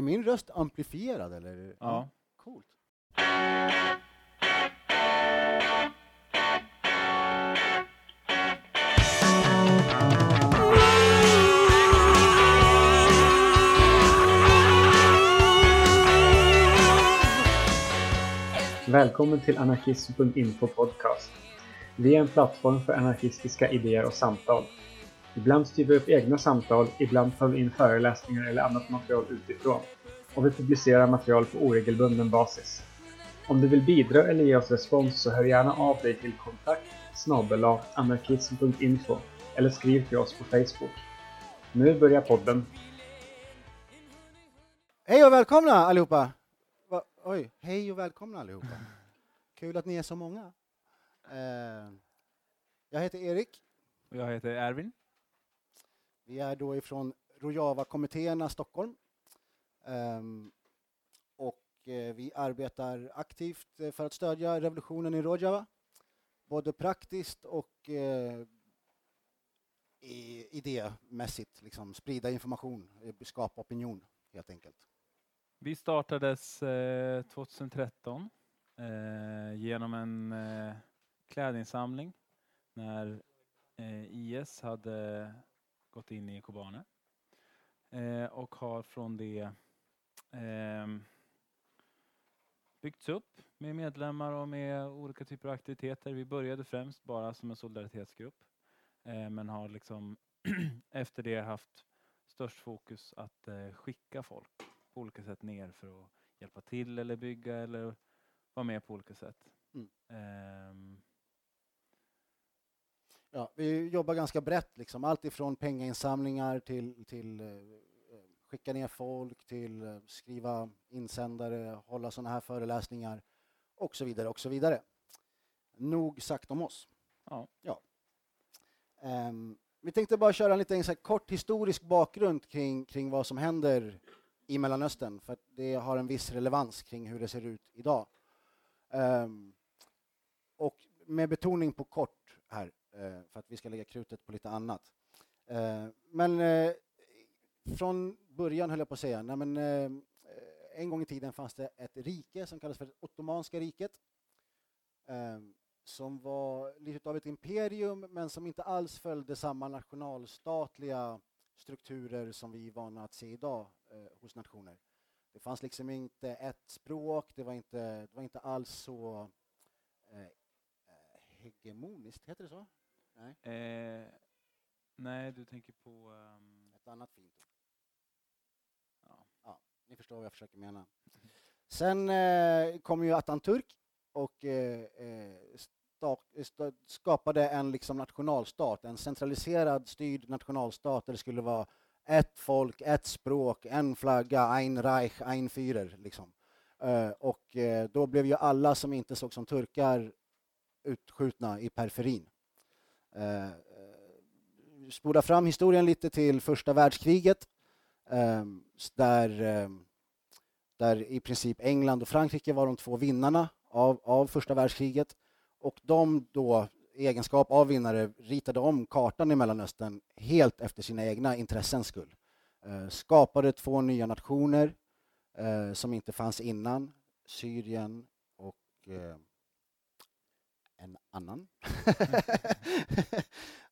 Är min röst amplifierad eller? Ja. Coolt. Välkommen till anarkism.info podcast. Vi är en plattform för anarkistiska idéer och samtal. Ibland styr vi upp egna samtal, ibland tar vi in föreläsningar eller annat material utifrån. Och vi publicerar material på oregelbunden basis. Om du vill bidra eller ge oss respons så hör gärna av dig till kontakt anarkism.info eller skriv till oss på Facebook. Nu börjar podden. Hej och välkomna allihopa! Va, oj, hej och välkomna allihopa. Kul att ni är så många. Eh, jag heter Erik. Och jag heter Ervin. Vi är då ifrån Rojava-kommittéerna Stockholm. Ehm, och eh, vi arbetar aktivt eh, för att stödja revolutionen i Rojava. Både praktiskt och eh, idémässigt. Liksom, sprida information, skapa opinion helt enkelt. Vi startades eh, 2013 eh, genom en eh, klädinsamling när eh, IS hade gått in i Kobane eh, och har från det ehm, byggts upp med medlemmar och med olika typer av aktiviteter. Vi började främst bara som en solidaritetsgrupp eh, men har liksom efter det haft störst fokus att eh, skicka folk på olika sätt ner för att hjälpa till eller bygga eller vara med på olika sätt. Mm. Ja, vi jobbar ganska brett, liksom. allt ifrån pengainsamlingar till, till eh, skicka ner folk, till eh, skriva insändare, hålla sådana här föreläsningar och så vidare. och så vidare. Nog sagt om oss. Ja. Ehm, vi tänkte bara köra en liten så här, kort historisk bakgrund kring, kring vad som händer i Mellanöstern, för det har en viss relevans kring hur det ser ut idag. Ehm, och med betoning på kort här, Eh, för att vi ska lägga krutet på lite annat. Eh, men eh, från början höll jag på att säga, nej men, en gång i tiden fanns det ett rike som kallades för det Ottomanska riket. Som var lite av ett imperium men som inte alls följde samma nationalstatliga strukturer som vi är vana att se idag eh, hos nationer. Det fanns liksom inte ett språk, det var inte, det var inte alls så eh, hegemoniskt, heter det så? Nej, eh, nej, du tänker på... ehm, ett annat fint ord. ja. Ni förstår vad jag försöker mena. Sen eh, kom ju Atatürk och eh, eh, skapade en liksom nationalstat, en centraliserad styrd nationalstat där det skulle vara ett folk, ett språk, en flagga, ein Reich, ein Führer. Liksom. Eh, och eh, då blev ju alla som inte såg som turkar utskjutna i periferin. Eh, eh, spola fram historien lite till första världskriget eh, där, eh, där i princip England och Frankrike var de två vinnarna av, av första världskriget. Och de då, i egenskap av vinnare, ritade om kartan i Mellanöstern helt efter sina egna intressens skull. Eh, skapade två nya nationer eh, som inte fanns innan, Syrien och eh, en annan.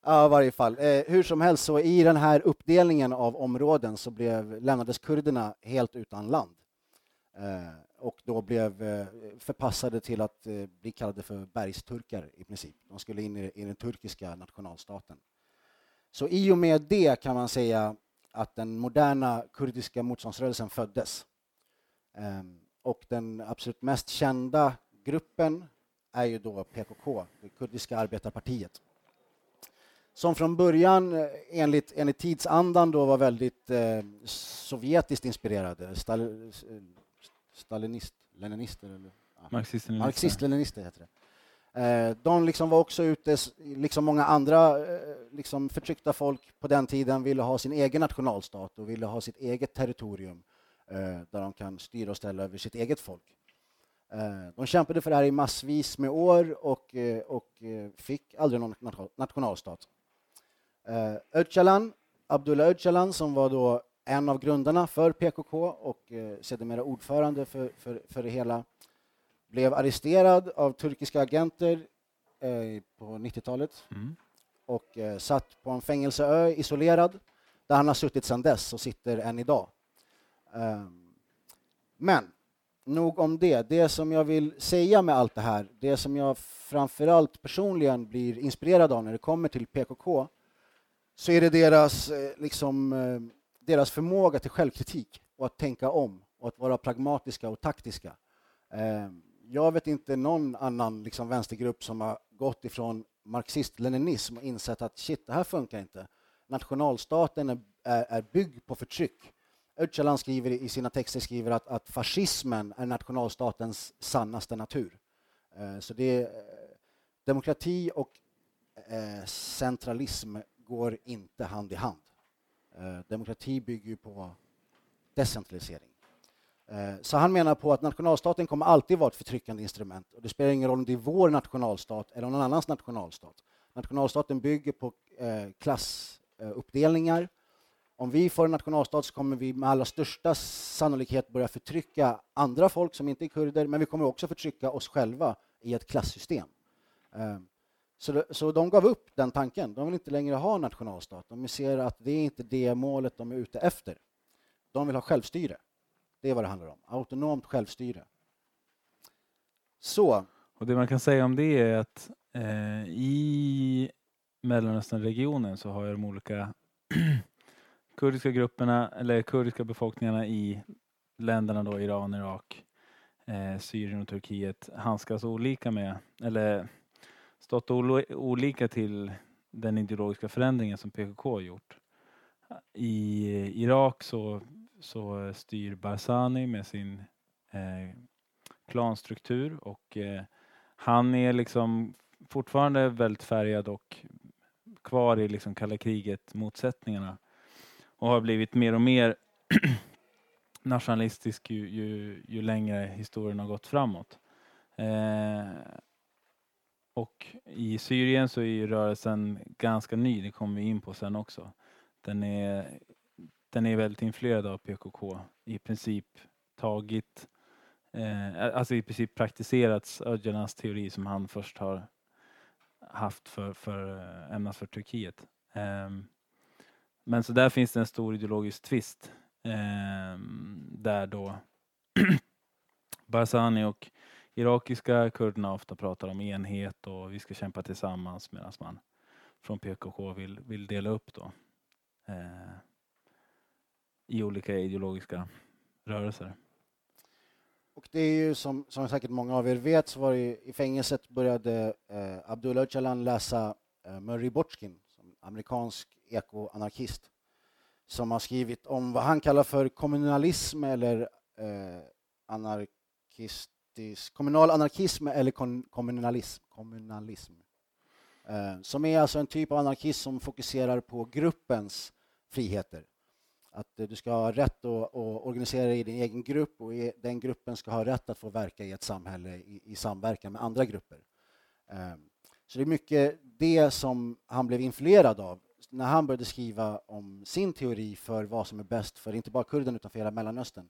ja, i varje fall. Eh, hur som helst, så i den här uppdelningen av områden så blev, lämnades kurderna helt utan land. Eh, och då blev eh, förpassade till att eh, bli kallade för bergsturkar i princip. De skulle in i, i den turkiska nationalstaten. Så i och med det kan man säga att den moderna kurdiska motståndsrörelsen föddes. Ehm, och den absolut mest kända gruppen är ju då PKK, det kurdiska arbetarpartiet. Som från början, eh, enligt, enligt tidsandan, då var väldigt eh, sovjetiskt inspirerade. Stal, eh, stalinist, leninister eller? Ja. Marxisten Marxist-leninister heter det. Eh, De liksom var också ute, liksom många andra liksom förtryckta folk på den tiden ville ha sin egen nationalstat och ville ha sitt eget territorium där de kan styra och ställa över sitt eget folk. Eh, De kämpade för det här i massvis med år och, eh, och eh, fick aldrig någon nation- nationalstat. Öcalan, Abdullah Öcalan som var då en av grundarna för PKK och sedermera ordförande för, för, för det hela, blev arresterad av turkiska agenter på 90-talet Mm. och satt på en fängelseö isolerad där han har suttit sedan dess och sitter än idag. Men nog om det. Det som jag vill säga med allt det här, det som jag framförallt personligen blir inspirerad av när det kommer till PKK, så är det deras, eh, liksom, eh, deras förmåga till självkritik och att tänka om och att vara pragmatiska och taktiska. Ehm, jag vet inte någon annan liksom, vänstergrupp som har gått ifrån marxist-leninism och insett att shit, det här funkar inte. Nationalstaten är, är, är byggd på förtryck. Öcalan skriver i sina texter skriver att, att fascismen är nationalstatens sannaste natur. Eh, så det är, demokrati och eh, centralism går inte hand i hand. Demokrati bygger ju på decentralisering. Så han menar på att nationalstaten kommer alltid vara ett förtryckande instrument och det spelar ingen roll om det är vår nationalstat eller någon annans nationalstat. Nationalstaten bygger på klassuppdelningar. Om vi får en nationalstat så kommer vi med allra största sannolikhet börja förtrycka andra folk som inte är kurder, men vi kommer också förtrycka oss själva i ett klassystem. Ehm, så, så de gav upp den tanken. De vill inte längre ha en nationalstat. De ser att det är inte det målet de är ute efter. De vill ha självstyre. Det är vad det handlar om. Autonomt självstyre. Så, Och det man kan säga om det är att eh, i Mellanösternregionen så har ju de olika eh, kurdiska grupperna eller kurdiska befolkningarna i länderna då Iran, Irak, eh, Syrien och Turkiet handskas olika med eller stått olika till den ideologiska förändringen som PKK har gjort. I Irak så, så styr Barzani med sin eh, klanstruktur och eh, han är liksom fortfarande väldigt färgad och kvar i liksom kalla kriget motsättningarna och har blivit mer och mer nationalistisk ju, ju, ju längre historien har gått framåt. Eh, och i Syrien så är ju rörelsen ganska ny, det kommer vi in på sen också. Den är, den är väldigt influerad av PKK, i princip tagit eh, alltså i princip praktiserats Öcalans teori som han först har haft för, för eh, ämnat för Turkiet. Ehm, men så där finns det en stor ideologisk tvist eh, där då Barzani och irakiska kurderna ofta pratar om enhet och vi ska kämpa tillsammans medan man från PKK vill, vill dela upp då eh, i olika ideologiska rörelser. och det är ju som, som säkert många av er vet så var det i, i fängelset började eh, Abdullah Öcalan läsa eh, Murray Bochkin, som amerikansk ekoanarkist, som har skrivit om vad han kallar för kommunalism eller eh, anarkistisk, kommunal anarkism eller kon, kommunalism. kommunalism. Eh, som är alltså en typ av anarkism som fokuserar på gruppens friheter. Att eh, du ska ha rätt att, att organisera dig i din egen grupp och i- den gruppen ska ha rätt att få verka i ett samhälle i, i samverkan med andra grupper. Eh, Så det är mycket det som han blev influerad av när han började skriva om sin teori för vad som är bäst för inte bara kurden utan för hela Mellanöstern.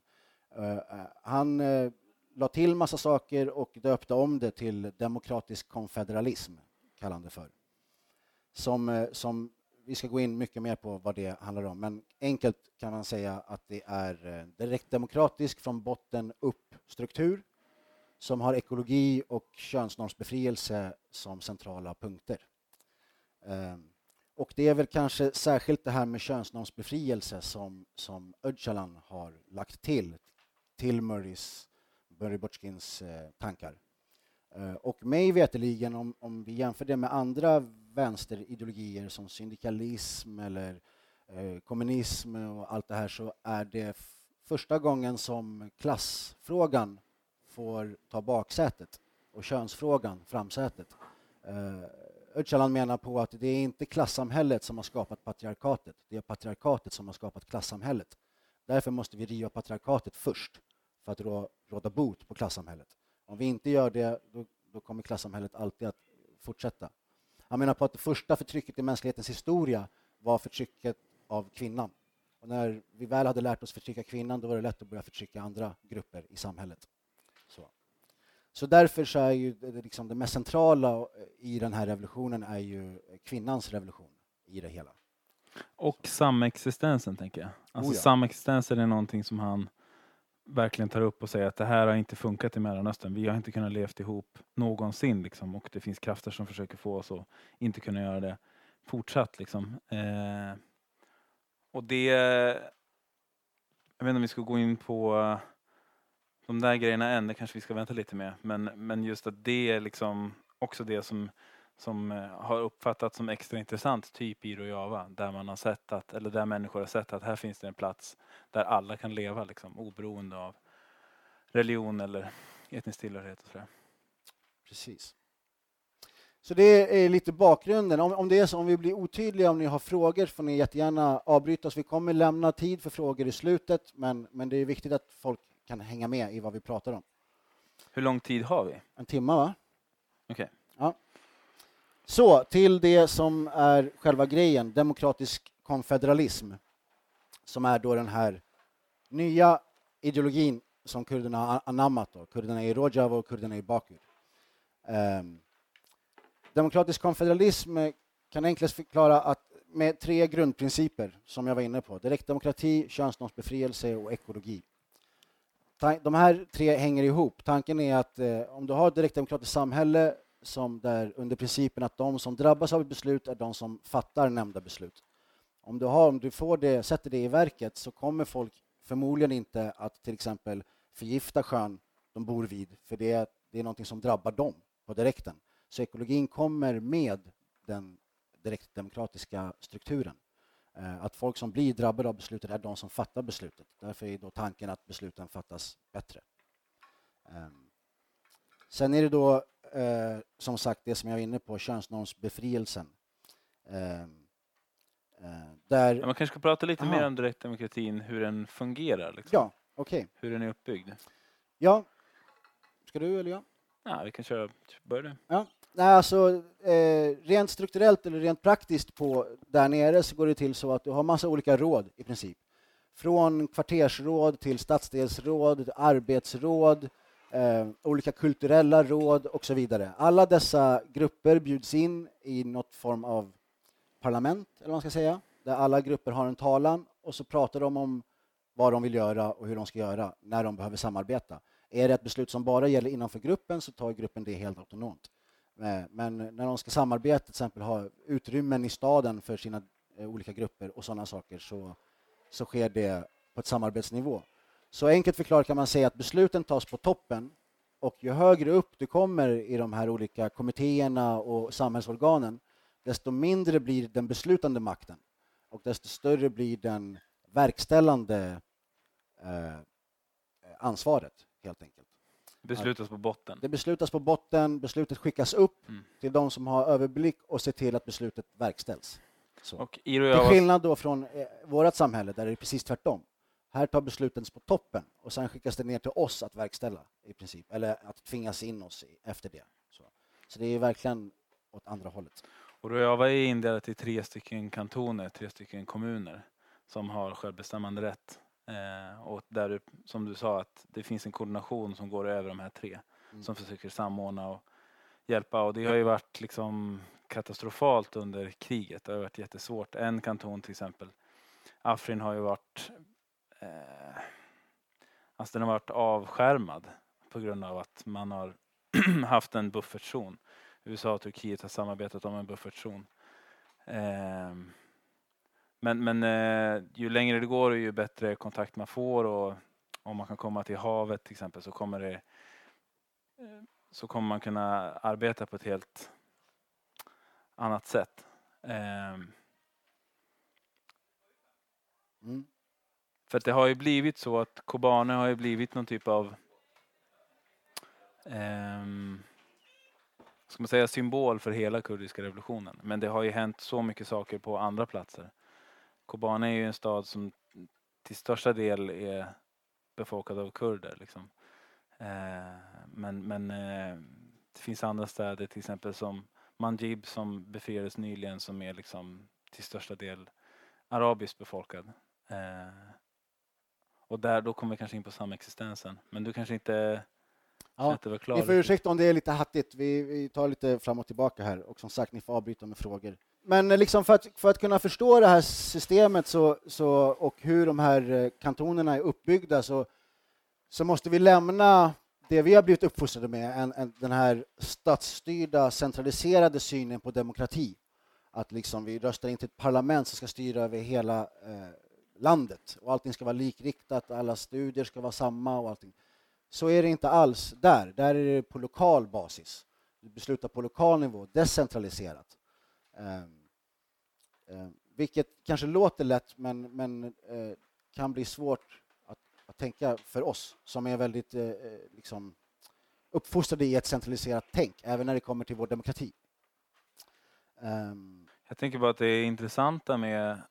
Eh, eh, han eh, la till massa saker och döpte om det till demokratisk konfederalism, kallar han det för. Som, som vi ska gå in mycket mer på vad det handlar om, men enkelt kan man säga att det är direktdemokratisk direkt demokratisk från botten upp struktur som har ekologi och könsnormsbefrielse som centrala punkter. Ehm, och det är väl kanske särskilt det här med könsnormsbefrielse som, som Öcalan har lagt till, till Murrays, Murray Botchkins eh, tankar. Eh, och mig veterligen, om, om vi jämför det med andra vänsterideologier som syndikalism eller eh, kommunism och allt det här så är det första gången som klassfrågan får ta baksätet och könsfrågan framsätet. Eh, Öcalan menar på att det är inte klassamhället som har skapat patriarkatet, det är patriarkatet som har skapat klassamhället. Därför måste vi riva patriarkatet först för att rå, råda bot på klassamhället. Om vi inte gör det, då, då kommer klassamhället alltid att fortsätta. Han menar på att det första förtrycket i mänsklighetens historia var förtrycket av kvinnan. Och när vi väl hade lärt oss förtrycka kvinnan då var det lätt att börja förtrycka andra grupper i samhället. Så, därför så är ju det, liksom det mest centrala i den här revolutionen är ju kvinnans revolution i det hela. Och samexistensen tänker jag. Alltså Oh ja. samexistensen är någonting som han verkligen tar upp och säger att det här har inte funkat i Mellanöstern. Vi har inte kunnat levt ihop någonsin liksom. och det finns krafter som försöker få oss att inte kunna göra det fortsatt. Liksom. Eh, och det... Jag vet inte om vi ska gå in på de där grejerna än, det kanske vi ska vänta lite med. Men, men just att det är liksom också det som, som eh, har uppfattats som extra intressant, typ i Rojava, där man har sett att, eller där människor har sett att här finns det en plats där alla kan leva liksom, oberoende av religion eller etnisk tillhörighet. Och sådär. Precis. Så det är lite bakgrunden. Om, om det är så, om vi blir otydliga, om ni har frågor får ni jättegärna avbryta oss. Vi kommer lämna tid för frågor i slutet, men, men det är viktigt att folk kan hänga med i vad vi pratar om. Hur lång tid har vi? En timme, va? Okej. Ja. Så, till det som är själva grejen, demokratisk konfederalism, som är då den här nya ideologin som kurderna har anammat, då. kurderna i Rojava och kurderna i Baku. Ehm, demokratisk konfederalism kan enklast förklara att med tre grundprinciper som jag var inne på, direktdemokrati, könsnormsbefrielse och ekologi. De här tre hänger ihop. Tanken är att eh, om du har ett direktdemokratiskt samhälle som där under principen att de som drabbas av ett beslut är de som fattar nämnda beslut. Om du, har, om du får det, sätter det i verket så kommer folk förmodligen inte att till exempel förgifta sjön de bor vid, för det är, det är någonting som drabbar dem på direkten. Så ekologin kommer med den direktdemokratiska strukturen. Eh, Att folk som blir drabbade av beslutet är de som fattar beslutet. Därför är då tanken att besluten fattas bättre. Ehm, Sen är det då eh, som sagt det som jag var inne på, könsnormsbefrielsen. Ehm, eh, Där, Ja, man kanske ska prata lite Aha. mer om direktdemokratin, hur den fungerar, liksom. ja, okej. hur den är uppbyggd. Ja. Ska du eller jag? Ja, vi kan köra, börja du. Nej, alltså, eh, rent strukturellt eller rent praktiskt på där nere så går det till så att du har massa olika råd i princip. Från kvartersråd till stadsdelsråd, arbetsråd, eh, olika kulturella råd och så vidare. Alla dessa grupper bjuds in i något form av parlament, eller vad man ska säga, där alla grupper har en talan och så pratar de om vad de vill göra och hur de ska göra när de behöver samarbeta. Är det ett beslut som bara gäller innanför gruppen så tar gruppen det helt autonomt. Eh, men när de ska samarbeta, till exempel ha utrymmen i staden för sina eh, olika grupper och sådana saker, så, så sker det på ett samarbetsnivå. Så enkelt förklarat kan man säga att besluten tas på toppen och ju högre upp du kommer i de här olika kommittéerna och samhällsorganen, desto mindre blir den beslutande makten och desto större blir den verkställande eh, ansvaret, helt enkelt. Beslutas på botten. Det beslutas på botten, beslutet skickas upp Mm. till de som har överblick och ser till att beslutet verkställs. Så. Och Till skillnad då från eh, vårt samhälle där det är precis tvärtom. Här tar besluten på toppen och sen skickas det ner till oss att verkställa i princip, eller att tvingas in oss i, efter det. Så, så det är verkligen åt andra hållet. och Rojava är indelat i tre stycken kantoner, tre stycken kommuner som har självbestämmande rätt. Eh, och där, det- som du sa, att det finns en koordination som går över de här tre Mm. som försöker samordna och hjälpa. Och det har ju varit liksom katastrofalt under kriget. Det har varit jättesvårt. En kanton till exempel, Afrin har ju varit eh, alltså den har varit avskärmad på grund av att man har haft en buffertzon. USA och Turkiet har samarbetat om en buffertzon. Ehm, men men eh, ju längre det går och ju bättre kontakt man får och om man kan komma till havet till exempel så kommer det eh, så kommer man kunna arbeta på ett helt annat sätt. Ehm, Mm. För det har ju blivit så att Kobane har ju blivit någon typ av ehm, ska man säga symbol för hela kurdiska revolutionen. Men det har ju hänt så mycket saker på andra platser. Kobane är ju en stad som till största del är befolkad av kurder. Liksom. Eh, men men eh, det finns andra städer till exempel som Manjib som befriades nyligen som är liksom till största del arabiskt befolkad. Eh, och där, då kommer vi kanske in på samexistensen. Men du kanske inte Ja. Ni får ursäkta om det är lite hattigt. Vi, vi tar lite fram och tillbaka här och som sagt, ni får avbryta med frågor. Men eh, liksom för, att, för att kunna förstå det här systemet så, så, och hur de här eh, kantonerna är uppbyggda så, så måste vi lämna det vi har blivit uppfostrade med, en, en, den här statsstyrda, centraliserade synen på demokrati. Att liksom vi röstar in till ett parlament som ska styra över hela eh, landet och allting ska vara likriktat, alla studier ska vara samma och allting. Så är det inte alls där. Där är det på lokal basis. Vi beslutar på lokal nivå, decentraliserat. Eh, vilket kanske låter lätt, men, men eh, kan bli svårt att, att, tänka för oss som är väldigt eh, eh liksom, uppfostrade i ett centraliserat tänk, även när det kommer till vår demokrati. Ehm. Jag tänker bara att det intressanta med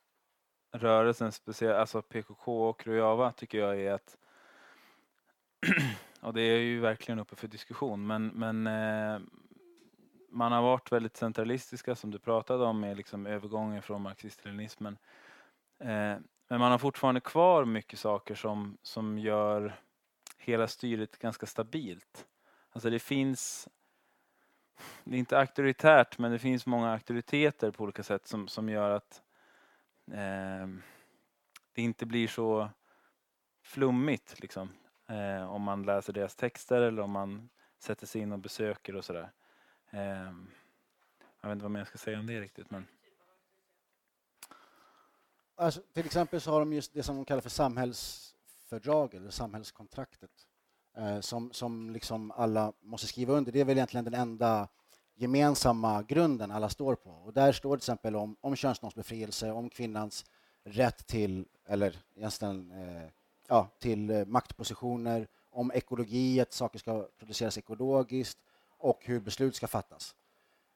rörelsen, speciellt alltså PKK och Rojava, tycker jag är att och det är ju verkligen uppe för diskussion, men, men eh, man har varit väldigt centralistiska som du pratade om med liksom övergången från marxist-leninismen. Eh, men man har fortfarande kvar mycket saker som, som gör hela styret ganska stabilt. Alltså det finns, det är inte auktoritärt, men det finns många auktoriteter på olika sätt som, som gör att eh, det inte blir så flummigt liksom. Eh, om man läser deras texter eller om man sätter sig in och besöker och sådär. Eh, jag vet inte vad mer jag ska säga om det riktigt men Alltså, till exempel så har de just det som de kallar för samhällsfördrag eller samhällskontraktet eh, som, som liksom alla måste skriva under. Det är väl egentligen den enda gemensamma grunden alla står på. Och där står till exempel om, om könsnormsbefrielse, om kvinnans rätt till, eller egentligen, eh, ja, till eh, maktpositioner, om ekologi, att saker ska produceras ekologiskt och hur beslut ska fattas.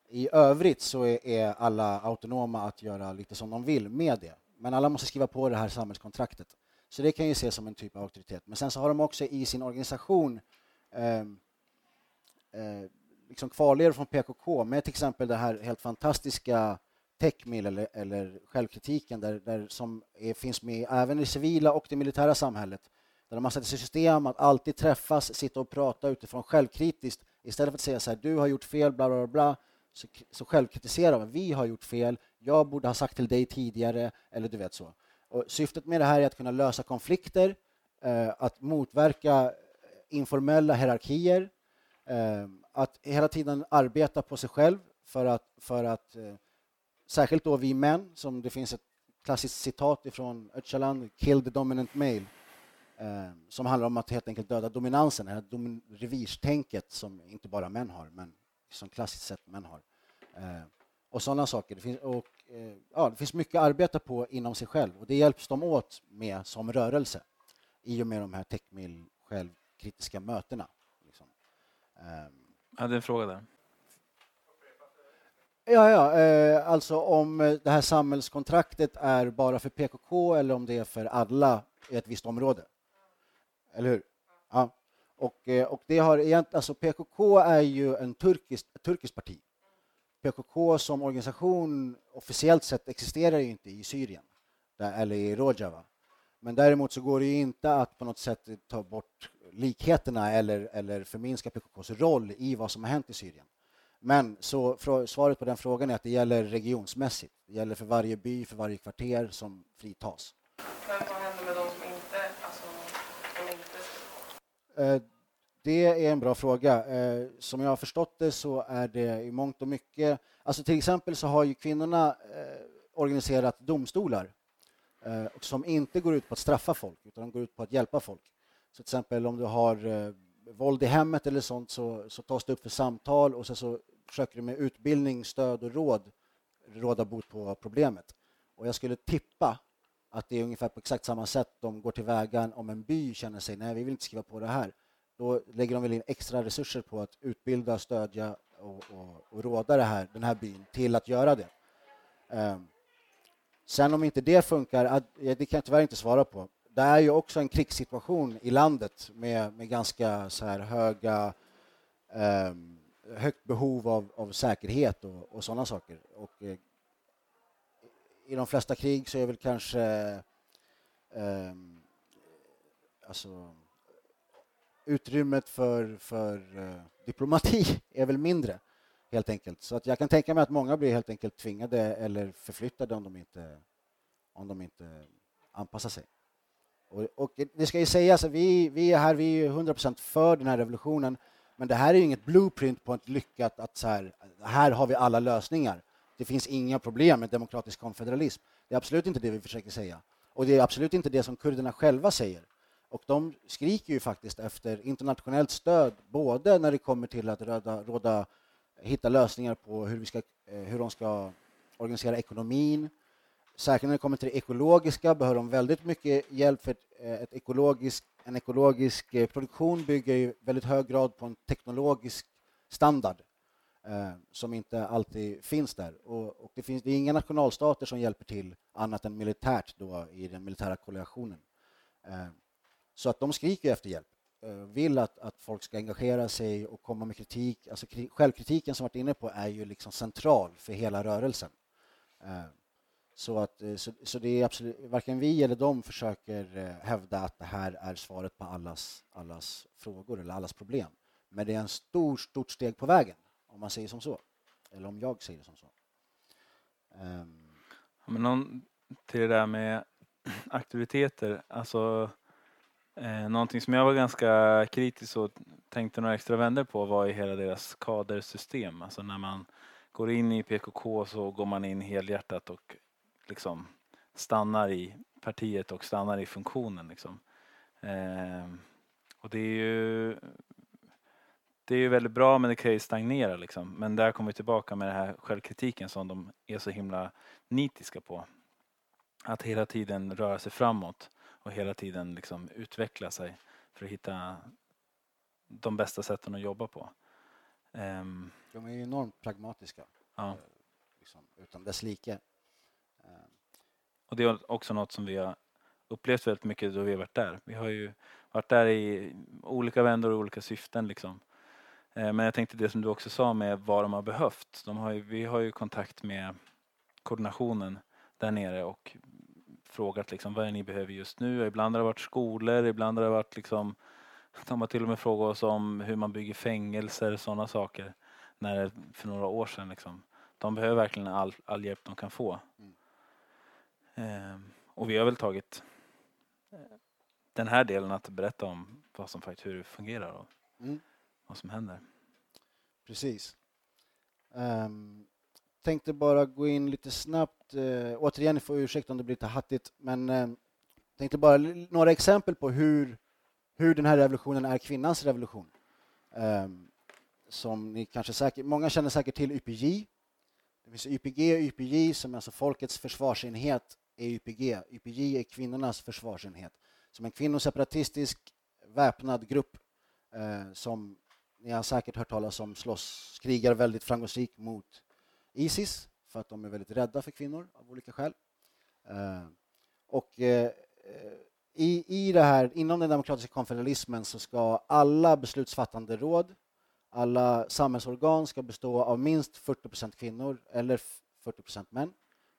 I övrigt så är, är alla autonoma att göra lite som de vill med det. Men alla måste skriva på det här samhällskontraktet. Så det kan ju ses som en typ av auktoritet. Men sen så har de också i sin organisation eh, eh, liksom kvarlevor från PKK med till exempel det här helt fantastiska Techmill eller, eller självkritiken där, där som är, finns med även i det civila och det militära samhället. Där de har satt i system att alltid träffas, sitta och prata utifrån självkritiskt istället för att säga så här, du har gjort fel, bla bla bla, så, så självkritiserar man, vi har gjort fel, jag borde ha sagt till dig tidigare, eller du vet så. Och syftet med det här är att kunna lösa konflikter, eh, att motverka eh, informella hierarkier, eh, att hela tiden arbeta på sig själv för att, för att eh, särskilt då vi män, som det finns ett klassiskt citat ifrån Öcalan, kill the dominant male, som handlar om att helt enkelt döda dominansen, det här dom revirstänket som inte bara män har, men som klassiskt sett män har. och sådana saker. Det finns, och Eh, ja, det finns mycket att arbeta på inom sig själv och det hjälps de åt med som rörelse i och med de här Techmill självkritiska mötena. Liksom. Um, jag hade en fråga där. Ja, ja, eh, alltså om det här samhällskontraktet är bara för PKK eller om det är för alla i ett visst område. Eller hur? Ja. Och, eh, och det har egentligen, alltså PKK är ju en turkisk, ett turkiskt parti. PKK som organisation officiellt sett existerar ju inte i Syrien eller i Rojava. Men däremot så går det ju inte att på något sätt ta bort likheterna eller, eller förminska PKKs roll i vad som har hänt i Syrien. Men så svaret på den frågan är att det gäller regionsmässigt. Det gäller för varje by, för varje kvarter som fritas. Men vad händer med de som inte, alltså, som inte eh, Eh, det är en bra fråga. Eh, som jag har förstått det så är det i mångt och mycket... Alltså till exempel så har ju kvinnorna eh, organiserat domstolar som inte går ut på att straffa folk utan de går ut på att hjälpa folk. Så till exempel om du har våld i hemmet eller sånt så, så tas det upp för samtal och så, så försöker du med utbildning, stöd och råd råda bot på problemet. Och jag skulle tippa att det är ungefär på exakt samma sätt de går till vägen om en by känner sig nej, vi vill inte skriva på det här då lägger de väl in extra resurser på att utbilda, stödja och, och, och råda det här, den här byn till att göra det. Um, sen om inte det funkar, det kan jag tyvärr inte svara på. Det är ju också en krigssituation i landet med, med ganska så här höga um, högt behov av, av säkerhet och, och sådana saker. Och, eh, i de flesta krig så är väl kanske eh, alltså, utrymmet för, för eh, diplomati är väl mindre, helt enkelt. Så att jag kan tänka mig att många blir helt enkelt tvingade eller förflyttade om de inte, om de inte anpassar sig. Och, och det ska ju sägas att vi, vi är här, vi är 100 för den här revolutionen, men det här är inget blueprint på ett lyckat att så här, här har vi alla lösningar. Det finns inga problem med demokratisk konfederalism. Det är absolut inte det vi försöker säga. Och det är absolut inte det som kurderna själva säger. Och de skriker ju faktiskt efter internationellt stöd, både när det kommer till att råda, råda hitta lösningar på hur, vi ska, eh, hur de ska organisera ekonomin. Särskilt när det kommer till det ekologiska behöver de väldigt mycket hjälp för ett, eh, ett en ekologisk eh, produktion bygger i väldigt hög grad på en teknologisk standard Eh, som inte alltid finns där. Och, och, det, finns, det är inga nationalstater som hjälper till annat än militärt då, i den militära koalitionen. Eh, så att de skriker efter hjälp, eh, vill att, att folk ska engagera sig och komma med kritik. Alltså, självkritiken som varit inne på är ju liksom central för hela rörelsen. Eh, så, att, eh, så, så, det är absolut, varken vi eller de försöker hävda att det här är svaret på allas, allas frågor eller allas problem. Men det är en stor, stort steg på vägen, om man säger som så. Eller om jag säger som så. Um. men någon, till det där med aktiviteter, alltså Eh, någonting som jag var ganska kritisk och tänkte några extra vänder på var i hela deras kadersystem. Alltså när man går in i PKK så går man in helhjärtat och liksom stannar i partiet och stannar i funktionen. Liksom. Eh, och det är ju det är ju väldigt bra men det kan ju stagnera liksom. Men där kommer vi tillbaka med den här självkritiken som de är så himla nitiska på. Att hela tiden röra sig framåt och hela tiden liksom utveckla sig för att hitta de bästa sätten att jobba på. Um, de är enormt pragmatiska, ja. Eh, liksom, utan dess like. Um. Och det är också något som vi har upplevt väldigt mycket då vi har varit där. Vi har ju varit där i olika vändor och olika syften. Liksom. Eh, men jag tänkte det som du också sa med vad de har behövt. De har ju, vi har ju kontakt med koordinationen där nere och frågat liksom, vad är ni behöver just nu. Ibland har det varit skolor, ibland har det varit liksom, de har till och med frågat oss om hur man bygger fängelser, sådana saker. När, för några år sedan. Liksom. De behöver verkligen all, all hjälp de kan få. Mm. Eh, och vi har väl tagit eh, den här delen att berätta om vad som faktiskt, hur det fungerar och mm vad som händer. Precis. Um, tänkte bara gå in lite snabbt. Uh, återigen, ni får ursäkta om det blir lite hattigt, men uh, tänkte bara några exempel på hur, hur den här revolutionen är kvinnans revolution. Um, som ni kanske säkert, många känner säkert till YPJ. Det finns YPG och YPJ som är alltså folkets försvarsenhet är YPG. YPJ är kvinnornas försvarsenhet. Som en kvinnoseparatistisk väpnad grupp eh, som ni har säkert hört talas om slåss, krigar väldigt framgångsrikt mot Isis för att de är väldigt rädda för kvinnor av olika skäl. Eh, och eh, i, i det här, inom den demokratiska konfederalismen så ska alla beslutsfattande råd, alla samhällsorgan ska bestå av minst 40 kvinnor eller 40 män.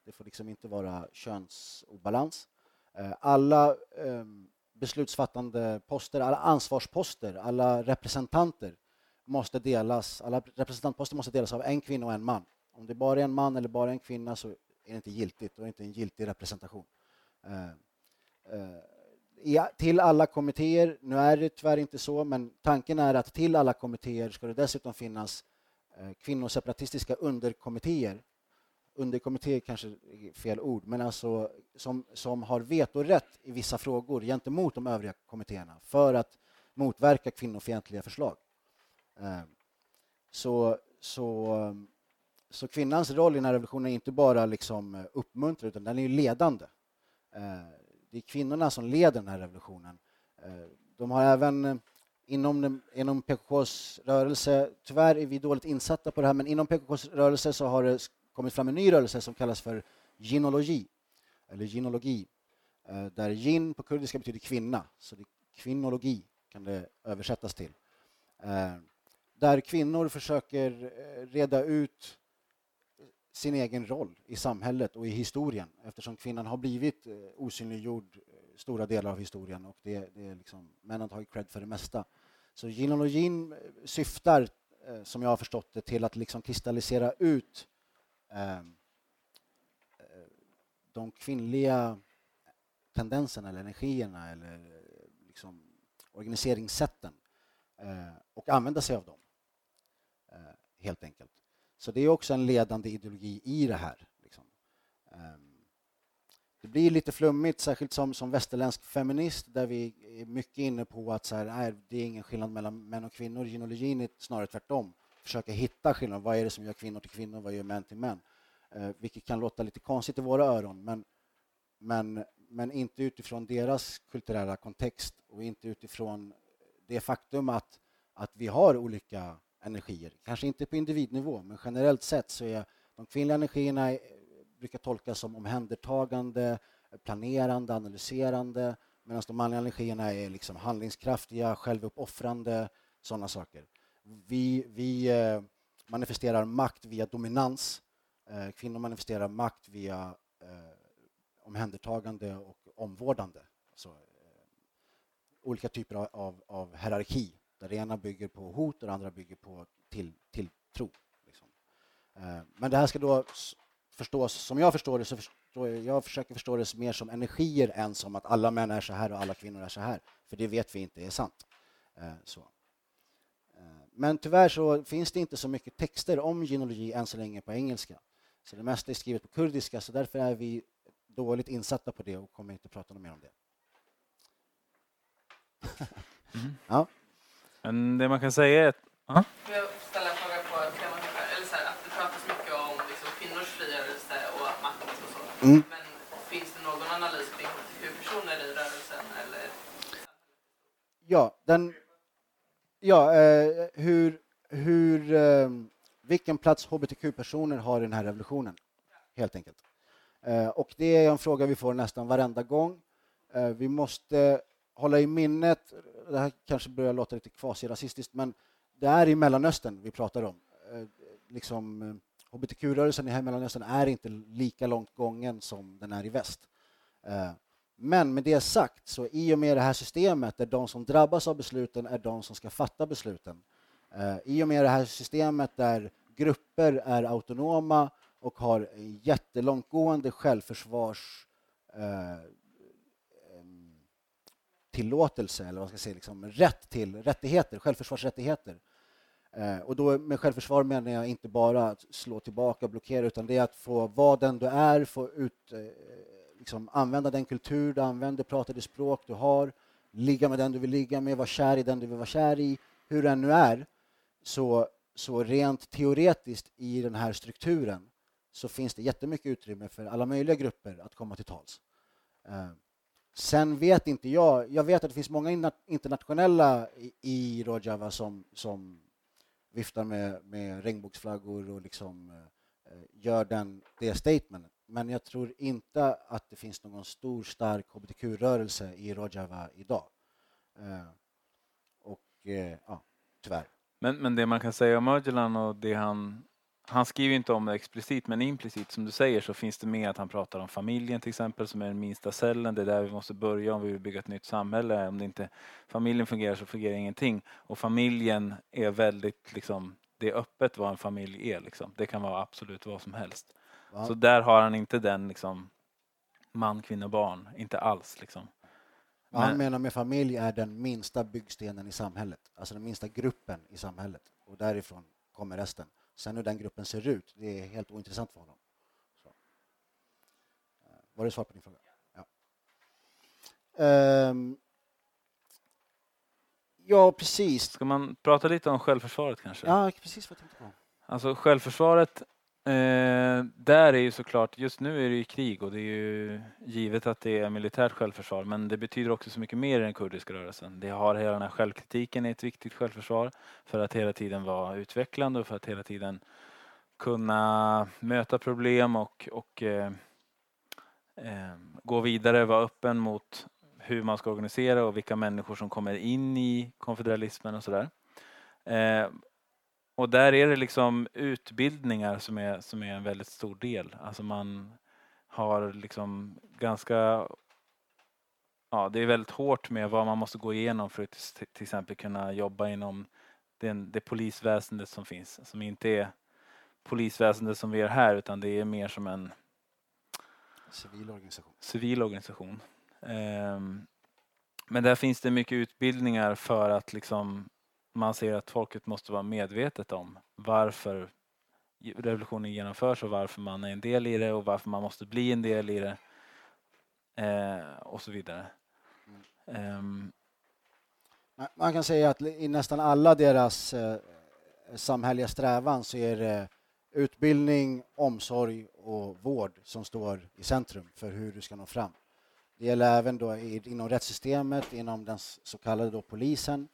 Det får liksom inte vara könsobalans. Eh, alla eh, beslutsfattande poster, alla ansvarsposter, alla representanter måste delas, alla representantposter måste delas av en kvinna och en man. Om det bara är en man eller bara en kvinna så är det inte giltigt, då är det inte en giltig representation. Eh, eh, till alla kommittéer, nu är det tyvärr inte så, men tanken är att till alla kommittéer ska det dessutom finnas eh, kvinnoseparatistiska underkommittéer. Underkommittéer kanske är fel ord, men alltså som, som har vetorätt i vissa frågor gentemot de övriga kommittéerna för att motverka kvinnofientliga förslag. Ehm, så, så ehm, så kvinnans roll i den här revolutionen är inte bara liksom eh, uppmuntrad, utan den är ledande. Ehm, det är kvinnorna som leder den här revolutionen. De har även eh, inom, inom PKKs rörelse, tyvärr är vi dåligt insatta på det här, men inom PKKs rörelse så har det kommit fram en ny rörelse som kallas för ginologi, eller ginologi, där gin på kurdiska betyder kvinna, så det kvinnologi kan det översättas till. Där kvinnor försöker eh, reda ut sin egen roll i samhället och i historien eftersom kvinnan har blivit eh, osynliggjord, eh, stora delar av historien och det, det är liksom, männen har tagit cred för det mesta. Så genealogin syftar, som jag har förstått det, till att liksom kristallisera ut ehm, eh, de kvinnliga tendenserna eller energierna eller liksom organiseringssätten eh, och använda sig av dem, helt enkelt. Så det är också en ledande ideologi i det här. Liksom. Ehm, det blir lite flummigt, särskilt som, som västerländsk feminist där vi är mycket inne på att så här, nej, det är ingen skillnad mellan män och kvinnor. Gynologin är snarare tvärtom. Försöka hitta skillnader. Vad är det som gör kvinnor till kvinnor? Vad gör män till män? Eh, vilket kan låta lite konstigt i våra öron, men, men, men inte utifrån deras kulturella kontext och inte utifrån det faktum att, att vi har olika energier. Kanske inte på individnivå, men generellt sett så är de kvinnliga energierna eh, brukar tolkas som omhändertagande, planerande, analyserande medan de manliga energierna är liksom handlingskraftiga, självuppoffrande, sådana saker. Vi, vi eh, manifesterar makt via dominans. Eh, kvinnor manifesterar makt via omhändertagande och omvårdande. Alltså, olika typer av, av hierarki där ena bygger på hot och det andra bygger på till, tilltro. Liksom. Men det här ska då förstås, som jag förstår det, så förstår jag, jag försöker förstå det mer som energier än som att alla män är så här och alla kvinnor är så här. För det vet vi inte är sant. Eh, så. Eh, men tyvärr så finns det inte så mycket texter om genealogi än så länge på engelska. Så det mesta är skrivet på kurdiska, så därför är vi dåligt insatta på det och kommer inte prata mer om det. Mm. ja. Men det man kan säga är att... Uh Mm. Men finns det någon analys kring hbtq-personer i rörelsen? Eller? Ja, den, ja eh, hur, hur, eh, vilken plats hbtq-personer har i den här revolutionen, helt enkelt. Eh, och det är en fråga vi får nästan varenda gång. Eh, vi måste hålla i minnet, det här kanske börjar låta lite kvasirasistiskt, men det är i Mellanöstern vi pratar om. Eh, liksom, eh, hbtq-rörelsen i Mellanöstern är inte lika långt gången som den är i väst. Eh, men med det sagt, så i och med det här systemet där de som drabbas av besluten är de som ska fatta besluten. I och med det här systemet där grupper är autonoma och har jättelångtgående självförsvars tillåtelse, eller vad ska jag säga, liksom, rätt till rättigheter, självförsvarsrättigheter, Eh, och då med självförsvar menar jag inte bara att slå tillbaka och blockera utan det är att få vara den du är, få ut, eh, liksom, använda den kultur du använder, prata det språk du har, ligga med den du vill ligga med, vara kär i den du vill vara kär i. Hur den nu är, så, så rent teoretiskt i den här strukturen så finns det jättemycket utrymme för alla möjliga grupper att komma till tals. Eh, sen vet inte jag, jag vet att det finns många internationella i, Rojava som, som viftar med, med regnbågsflaggor och liksom, eh, gör den, det statementet. Men jag tror inte att det finns någon stor, stark hbtq-rörelse i Rojava idag. Eh, och eh, ja, tyvärr. Men, men det man kan säga om Öcalan och det han han skriver inte om det explicit men implicit som du säger så finns det med att han pratar om familjen till exempel som är den minsta cellen. Det är där vi måste börja om vi vill bygga ett nytt samhälle. Om det inte familjen fungerar så fungerar ingenting. Och familjen är väldigt liksom, det är öppet vad en familj är liksom. Det kan vara absolut vad som helst. Ja. Så där har han inte den liksom man, kvinna, barn. Inte alls liksom. Men... Han menar med familj är den minsta byggstenen i samhället. Alltså den minsta gruppen i samhället. Och därifrån kommer resten. Sen hur den gruppen ser ut, det är helt ointressant för honom. Så. Eh, var det svar på din fråga? Ja. Um, ja, precis. Ska man prata lite om självförsvaret kanske? Ja, precis vad jag tänkte på. Alltså självförsvaret Eh, där är ju såklart, just nu är det ju krig och det är ju givet att det är militärt självförsvar men det betyder också så mycket mer i den kurdiska rörelsen. Det har hela den här självkritiken är ett viktigt självförsvar för att hela tiden vara utvecklande och för att hela tiden kunna möta problem och, och eh, eh, gå vidare, vara öppen mot hur man ska organisera och vilka människor som kommer in i konfederalismen och sådär. Eh, och där är det liksom utbildningar som är, som är en väldigt stor del. Alltså man har liksom ganska ja, det är väldigt hårt med vad man måste gå igenom för att till- exempel kunna jobba inom den, det polisväsendet som finns, som inte är polisväsendet som vi är här utan det är mer som en Civil organisation. civil organisation. Ehm, men där finns det mycket utbildningar för att liksom man ser att folket måste vara medvetet om varför revolutionen genomförs och varför man är en del i det och varför man måste bli en del i det. Eh, och så vidare. Ehm, Man- Man kan säga att i nästan alla deras eh, samhälleliga strävan så är det utbildning, omsorg och vård som står i centrum för hur du ska nå fram. Det gäller även då inom rättssystemet, inom den så kallade polisen.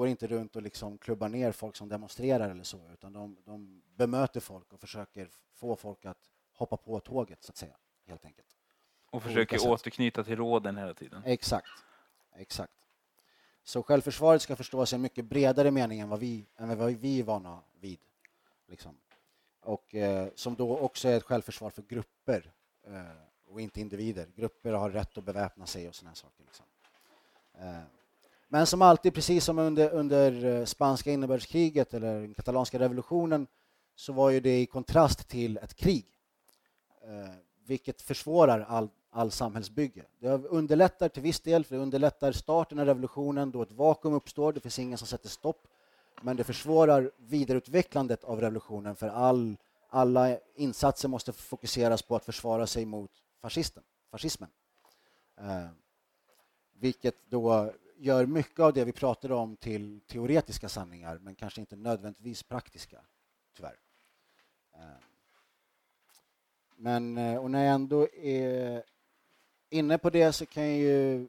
Går inte runt och liksom klubbar ner folk som demonstrerar eller så, utan de, de bemöter folk och försöker få folk att hoppa på tåget, så att säga, helt enkelt. och försöker återknyta till råden hela tiden. Exakt. Exakt. Så självförsvaret ska förstås i en mycket bredare mening än vad vi, än vad vi är vana vid. Liksom. Och eh, som då också är ett självförsvar för grupper eh, och inte individer. Grupper har rätt att beväpna sig och sådana saker. Liksom. Eh, men som alltid, precis som under, under eh, spanska inbördeskriget eller den katalanska revolutionen så var ju det i kontrast till ett krig. Eh, vilket försvårar all, all samhällsbygge. Det underlättar till viss del, för det underlättar starten av revolutionen då ett vakuum uppstår, det finns ingen som sätter stopp. Men det försvårar vidareutvecklandet av revolutionen för all, alla insatser måste fokuseras på att försvara sig mot fascisten, fascismen. Eh, vilket då gör mycket av det vi pratade om till teoretiska sanningar men kanske inte nödvändigtvis praktiska, tyvärr. Eh, men eh, och när jag ändå är inne på det så kan jag ju...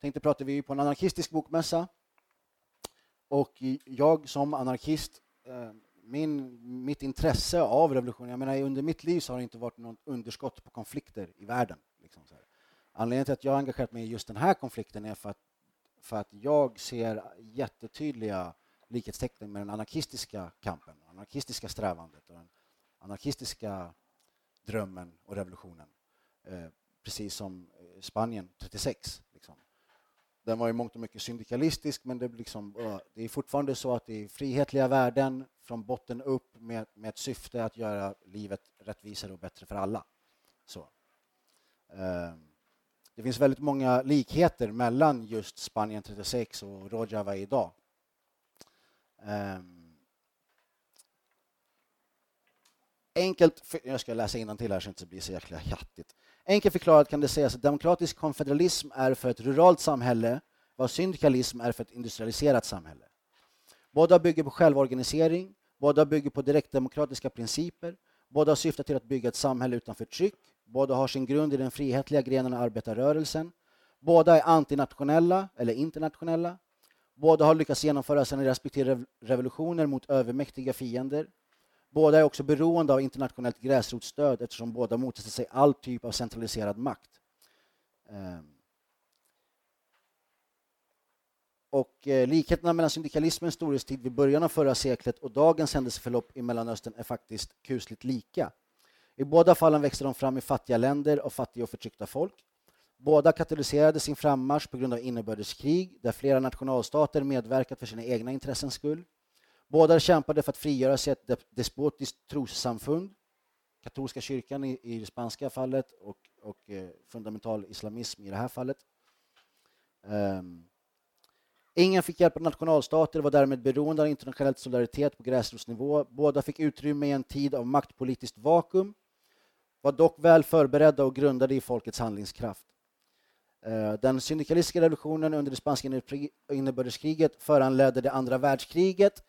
Tänkte prata vi är på en anarkistisk bokmässa. Och jag som anarkist, eh, min, mitt intresse av revolutionen, jag menar under mitt liv så har det inte varit något underskott på konflikter i världen. Liksom så här. Anledningen till att jag har engagerat mig i just den här konflikten är för att, för att jag ser jättetydliga likhetstecken med den anarkistiska kampen, anarkistiska strävandet och den anarkistiska drömmen och revolutionen. Eh, precis som eh, Spanien 36. Liksom. Den var i mångt och mycket syndikalistisk men det, liksom, det är fortfarande så att det är frihetliga värden från botten upp med, med ett syfte att göra livet rättvisare och bättre för alla. Så. Eh, det finns väldigt många likheter mellan just Spanien 36 och Rojava idag. Um, Enkelt, för, jag ska läsa till här så det inte blir så jäkla hattigt. Enkelt förklarat kan det sägas att demokratisk konfederalism är för ett ruralt samhälle vad syndikalism är för ett industrialiserat samhälle. Båda bygger på självorganisering, båda bygger på direktdemokratiska principer, båda syftar till att bygga ett samhälle utan förtryck, båda har sin grund i den frihetliga grenen av arbetarrörelsen, båda är antinationella eller internationella, båda har lyckats genomföra sina respektive revolutioner mot övermäktiga fiender, Båda är också beroende av internationellt gräsrotsstöd eftersom båda motsätter sig all typ av centraliserad makt. Ehm. Och eh, likheterna mellan syndikalismens storhetstid vid början av förra seklet och dagens händelseförlopp i Mellanöstern är faktiskt kusligt lika. I båda fallen växte de fram i fattiga länder och fattiga och förtryckta folk. Båda katalyserade sin frammarsch på grund av inbördeskrig där flera nationalstater medverkat för sina egna intressens skull. Båda kämpade för att frigöra sig ett despotiskt trossamfund, katolska kyrkan i, i det spanska fallet och, och eh, fundamental islamism i det här fallet. Um, ingen fick hjälp av nationalstater och var därmed beroende av internationell solidaritet på gräsrotsnivå. Båda fick utrymme i en tid av maktpolitiskt vakuum, var dock väl förberedda och grundade i folkets handlingskraft. Eh, den syndikalistiska revolutionen under det spanska inbördeskriget föranledde det andra världskriget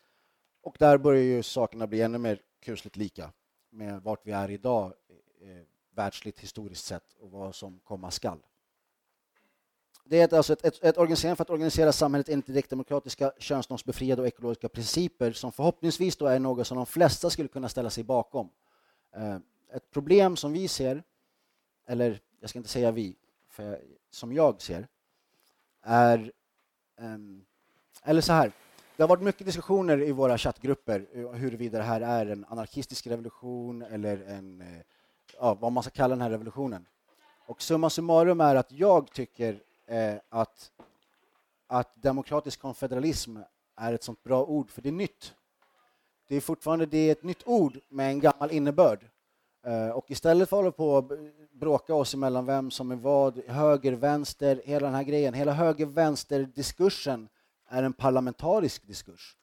och där börjar ju sakerna bli ännu mer kusligt lika med vart vi är idag eh, eh, världsligt historiskt sett och vad som komma skall. Det är alltså ett, ett, ett organisering för att organisera samhället enligt direktdemokratiska, könsnormsbefriade och ekologiska principer som förhoppningsvis då är något som de flesta skulle kunna ställa sig bakom. Ett problem som vi ser, eller jag ska inte säga vi, för som jag ser, är... Um, eller så här, det har varit mycket diskussioner i våra chattgrupper huruvida det här är en anarkistisk revolution eller en, eh, ja, vad man ska kalla den här revolutionen. Och summa summarum är att jag tycker eh, att, att demokratisk konfederalism är ett sånt bra ord, för det är nytt. Det är fortfarande det är ett nytt ord med en gammal innebörd. Eh, och istället för att hålla på och bråka oss emellan vem som är vad, höger, vänster, hela den här grejen, hela höger-vänster-diskursen är en parlamentarisk diskurs.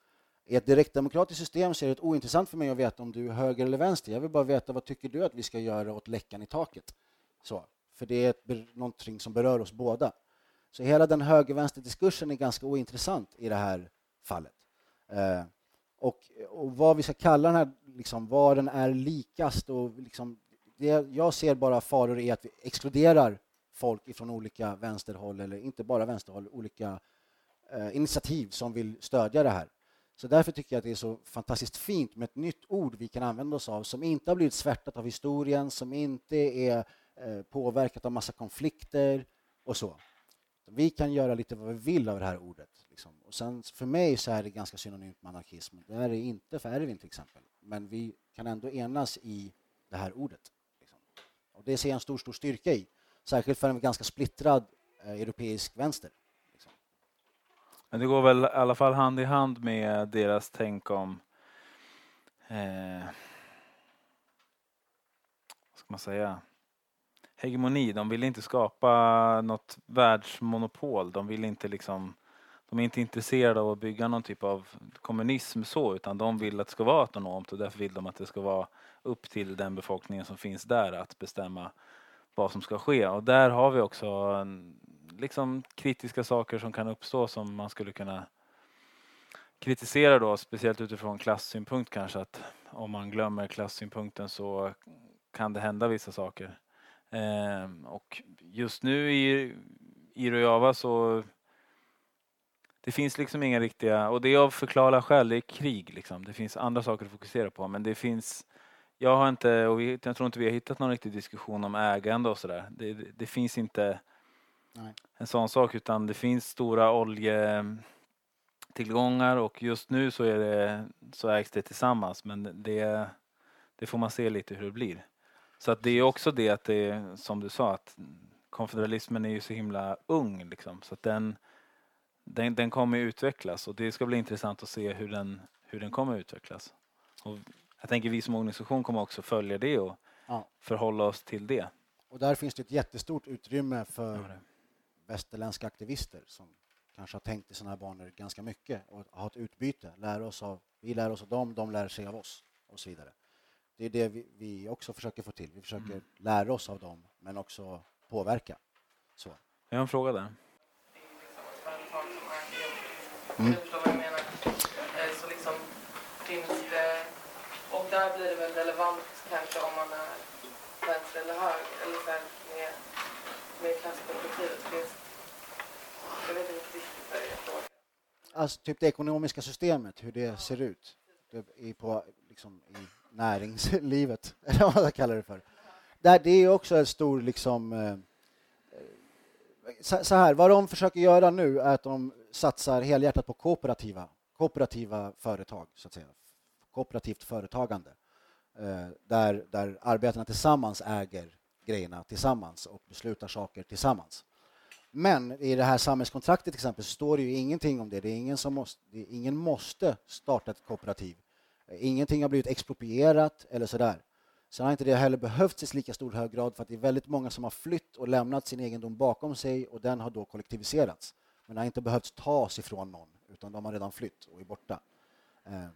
I ett direktdemokratiskt system så är det ointressant för mig att veta om du är höger eller vänster. Jag vill bara veta vad tycker du att vi ska göra åt läckan i taket. Så, för det är ett, någonting som berör oss båda. Så hela den höger-vänster-diskursen är ganska ointressant i det här fallet. Eh, och, och, vad vi ska kalla den här, liksom, var den är likast och liksom, det, jag ser bara faror i att vi exkluderar folk ifrån olika vänsterhåll, eller inte bara vänsterhåll, olika eh, initiativ som vill stödja det här. Så därför tycker jag att det är så fantastiskt fint med ett nytt ord vi kan använda oss av som inte har blivit svärtat av historien, som inte är eh, påverkat av massa konflikter och så. Vi kan göra lite vad vi vill av det här ordet. Liksom. Och sen, för mig så är det ganska synonymt med anarkism. Det är det inte för Ervin till exempel. Men vi kan ändå enas i det här ordet. Liksom. Och det ser jag en stor, stor styrka i. Särskilt för en ganska splittrad eh, europeisk vänster. Liksom. Men det går väl i alla fall hand i hand med deras tänk om eh, vad ska man säga? hegemoni. De vill inte skapa något världsmonopol. De vill inte liksom de är inte intresserade av att bygga någon typ av kommunism så utan de vill att det ska vara autonomt och därför vill de att det ska vara upp till den befolkningen som finns där att bestämma vad som ska ske. Och där har vi också mm, liksom kritiska saker som kan uppstå som man skulle kunna kritisera då, speciellt utifrån klassynpunkt kanske att om man glömmer klassynpunkten så kan det hända vissa saker. Eh, och just nu i, i Rojava så det finns liksom inga riktiga, och det är av förklarliga skäl, det är krig liksom. Det finns andra saker att fokusera på men det finns jag har inte, och vi, jag tror inte vi har hittat någon riktig diskussion om ägande och sådär. Det, det, det, finns inte Nej. en sån sak utan det finns stora oljetillgångar och just nu så, är det, så ägs det tillsammans men det, det får man se lite hur det blir. Så att det är också det att det är, som du sa, att konfederalismen är ju så himla ung liksom, så att den, den, den kommer utvecklas och det ska bli intressant att se hur den, hur den kommer utvecklas. Och jag tänker vi som organisation kommer också följa det och ja. förhålla oss till det. Och där finns det ett jättestort utrymme för ja, västerländska aktivister som kanske har tänkt i sådana här banor ganska mycket och har ett utbyte. Lär oss av, vi lär oss av dem, de lär sig av oss och så vidare. Det är det vi, vi också försöker få till. Vi försöker mm. lära oss av dem, men också påverka. Så. Jag har en fråga där. Mm. Du förstår vad jag menar. Eh, så liksom finns det... Och där blir det väl relevant kanske om man är vänster eller höger. Eller så här med, med klassperspektivet. Jag vet inte riktigt vad jag frågar. Alltså typ det ekonomiska systemet, hur det ser ut. Det är på, liksom, i näringslivet, eller vad man kallar det för. Där det är också en stor liksom... Eh, så här, vad de försöker göra nu är att de satsar helhjärtat på kooperativa, kooperativa företag, så att säga. Kooperativt företagande. Eh, där, där arbetarna tillsammans äger grejerna tillsammans och beslutar saker tillsammans. Men i det här samhällskontraktet till exempel så står det ju ingenting om det. Det är ingen som måste, ingen måste starta ett kooperativ. Ingenting har blivit exproprierat eller sådär. Sen har inte det heller behövts i lika stor hög grad för att det är väldigt många som har flytt och lämnat sin egendom bakom sig och den har då kollektiviserats. Men det har inte behövts tas ifrån någon utan de har redan flytt och är borta. Eh,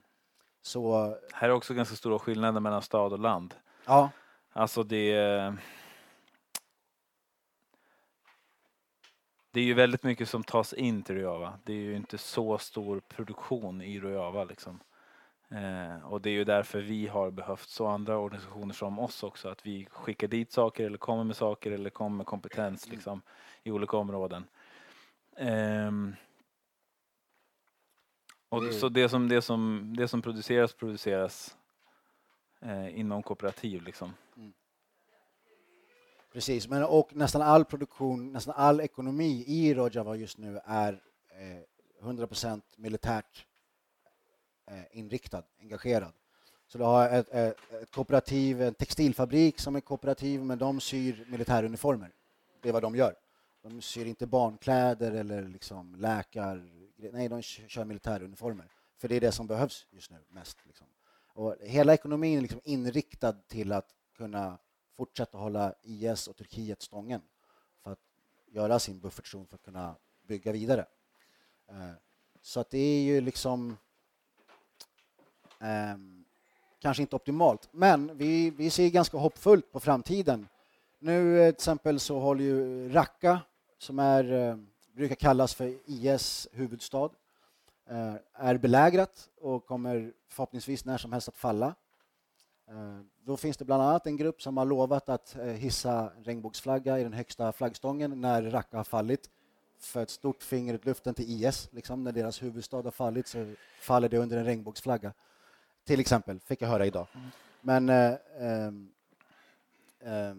så... Här är också ganska stora skillnader mellan stad och land. Ja. Alltså det Det är ju väldigt mycket som tas in till Rojava. Det är ju inte så stor produktion i Rojava liksom. Eh, och det är ju därför vi har behövt så andra organisationer som oss också, att vi skickar dit saker eller kommer med saker eller kommer med kompetens mm. liksom, i olika områden. Eh, och det... Så det som, det, som, det som produceras produceras eh, inom kooperativ liksom. Mm. Precis, men och nästan all produktion, nästan all ekonomi i Rojava just nu är eh, 100% militärt Eh, inriktad, engagerad. Så du har ett, ett, ett kooperativ, en textilfabrik som är kooperativ, men de syr militäruniformer. Det är vad de gör. De syr inte barnkläder eller liksom läkar... Nej, de kör militäruniformer. För det är det som behövs just nu mest. Liksom. Och hela ekonomin är liksom inriktad till att kunna fortsätta hålla IS och Turkiet stången för att göra sin buffertzon för att kunna bygga vidare. Eh, så att det är ju liksom eh, kanske inte optimalt, men vi, vi ser ganska hoppfullt på framtiden. Nu eh, till exempel så håller ju Raqqa, som är, eh, brukar kallas för IS huvudstad, eh, är belägrat och kommer förhoppningsvis när som helst att falla. Eh, då finns det bland annat en grupp som har lovat att eh, hissa regnbågsflagga i den högsta flaggstången när Raqqa har fallit för ett stort finger i luften till IS. Liksom, när deras huvudstad har fallit så faller det under en regnbågsflagga. Till exempel, fick jag höra idag. Mm. Men eh, eh,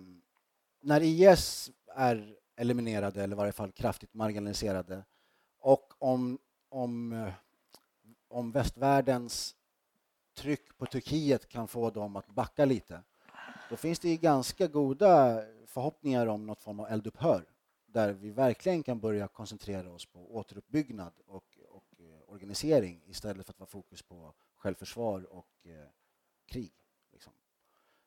när IS är eliminerade, eller i varje fall kraftigt marginaliserade och om, om, eh, om västvärldens tryck på Turkiet kan få dem att backa lite då finns det ganska goda förhoppningar om något form av eldupphör där vi verkligen kan börja koncentrera oss på återuppbyggnad och, och eh, organisering istället för att vara fokus på självförsvar och eh, krig.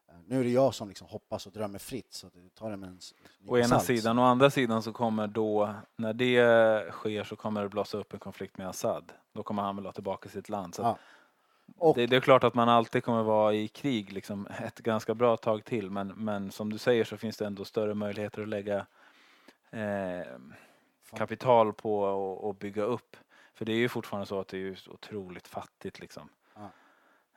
Liksom. Eh, nu är det jag som liksom hoppas och drömmer fritt, så det tar det med en Å ena sidan, å andra sidan så kommer då, när det sker så kommer det blossa upp en konflikt med Assad. Då kommer han väl ha tillbaka sitt land. Så ja. Och, det, det, är klart att man alltid kommer vara i krig liksom, ett ganska bra tag till, men, men som du säger så finns det ändå större möjligheter att lägga eh, kapital på och, och, bygga upp. För det är ju fortfarande så att det är otroligt fattigt liksom.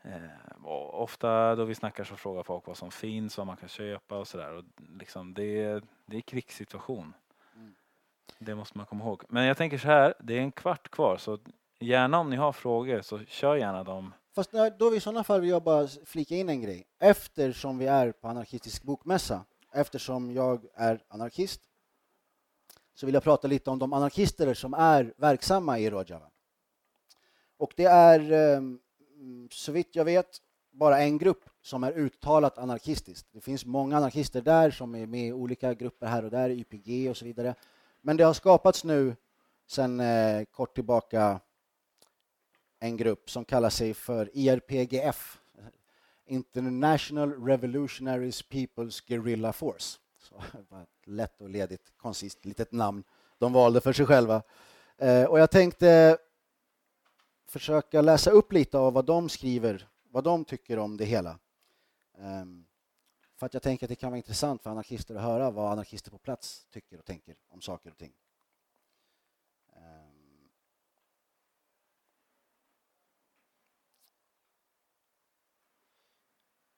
Eh, ofta då vi snackar så frågar folk vad som finns, vad man kan köpa och sådär. Liksom, det, är, det är krigssituation. Mm. Det måste man komma ihåg. Men jag tänker så här, det är en kvart kvar så gärna om ni har frågor så kör gärna dem. Fast då i sådana fall vill jag bara flika in en grej. Eftersom vi är på anarkistisk bokmässa, eftersom jag är anarkist så vill jag prata lite om de anarkister som är verksamma i Rojava. Och det är, ehm, Mm, så vitt jag vet, bara en grupp som är uttalat anarkistisk. Det finns många anarkister där som är med i olika grupper här och där, YPG och så vidare. Men det har skapats nu sen eh, kort tillbaka en grupp som kallar sig för IRPGF, International Revolutionaries People's Guerrilla Force. Så, lätt och ledigt, koncist litet namn de valde för sig själva. Eh, och jag tänkte försöka läsa upp lite av vad de skriver, vad de tycker om det hela. Ehm, för att jag tänker att det kan vara intressant för anarkister att höra vad anarkister på plats tycker och tänker om saker och ting. Ehm,